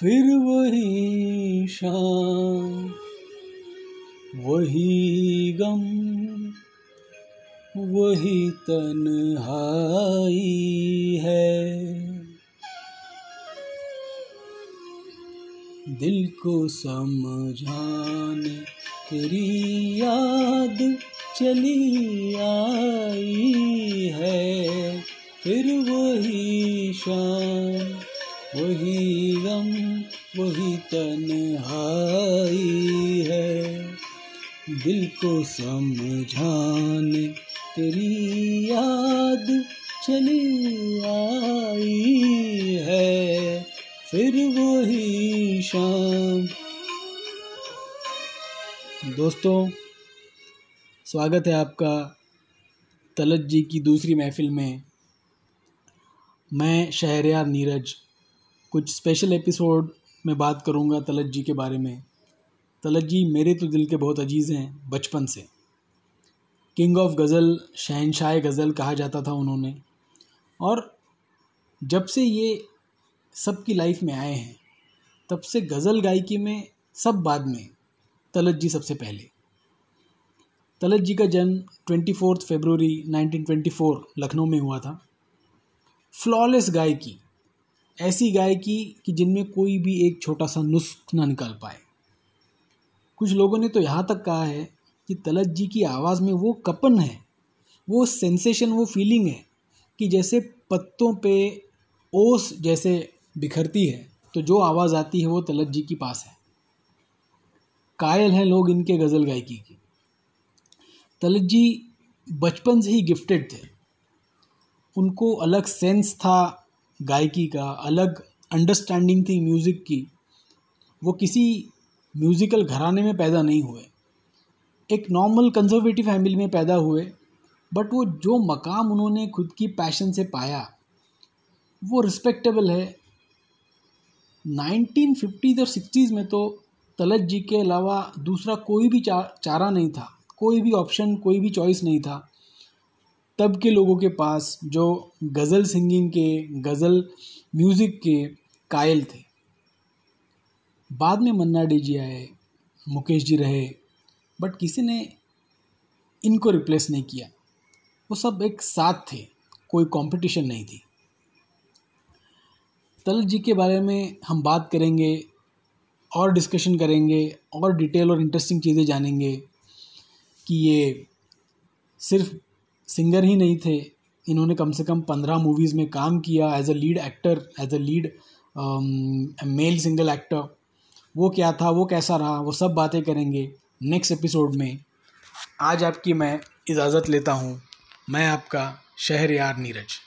फिर वही शाम, वही गम, वही तन्हाई है। दिल को समझाने तेरी याद चली आई है, फिर वही शाम वही गम, वही तन्हाई है। दिल को समझाने तेरी याद चली आई है। फिर वही शाम। दोस्तों, स्वागत है आपका तलत जी की दूसरी महफिल में। मैं शहरयार नीरज कुछ स्पेशल एपिसोड में बात करूँगा तलत जी के बारे में। तलत जी मेरे तो दिल के बहुत अज़ीज़ हैं, बचपन से। किंग ऑफ़ गज़ल शहनशाह गज़ल कहा जाता था उन्होंने। और जब से ये सब की लाइफ में आए हैं, तब से गज़ल गायकी में सब बाद में, तलत जी सबसे पहले। तलत जी का जन्म ट्वेंटी फोर्थ फेबररी 1924 लखनऊ में हुआ था। फ्लॉलेस गायकी ऐसी गायकी कि जिनमें कोई भी एक छोटा सा नुस्ख ना निकाल पाए। कुछ लोगों ने तो यहाँ तक कहा है कि तलत जी की आवाज़ में वो कपन है, वो सेंसेशन, वो फीलिंग है, कि जैसे पत्तों पे ओस जैसे बिखरती है तो जो आवाज़ आती है वो तलत जी के पास है। कायल हैं लोग इनके गज़ल गायकी की। तलत जी बचपन से ही गिफ्टेड थे। उनको अलग सेंस था गायकी का अलग अंडरस्टैंडिंग थी म्यूज़िक की। वो किसी म्यूज़िकल घराने में पैदा नहीं हुए। एक नॉर्मल कंजर्वेटिव फैमिली में पैदा हुए बट वो जो मकाम उन्होंने खुद की पैशन से पाया वो रिस्पेक्टेबल है। 1950 और 60s में तो तलत जी के अलावा दूसरा कोई भी चा, चारा नहीं था। कोई भी ऑप्शन कोई भी चॉइस नहीं था। तब के लोगों के पास जो गज़ल सिंगिंग के, गज़ल म्यूज़िक के कायल थे। बाद में मन्ना डे जी आए, मुकेश जी रहे बट किसी ने इनको रिप्लेस नहीं किया। वो सब एक साथ थे, कोई कंपटीशन नहीं थी। तलत जी के बारे में हम बात करेंगे, और डिस्कशन करेंगे, और डिटेल और इंटरेस्टिंग चीज़ें जानेंगे कि ये सिर्फ़ सिंगर ही नहीं थे। इन्होंने कम से कम पंद्रह मूवीज़ में काम किया as a lead actor as a lead male single actor वो क्या था, वो कैसा रहा, वो सब बातें करेंगे नेक्स्ट एपिसोड में। आज आपकी मैं इजाज़त लेता हूँ। मैं आपका शहर यार नीरज।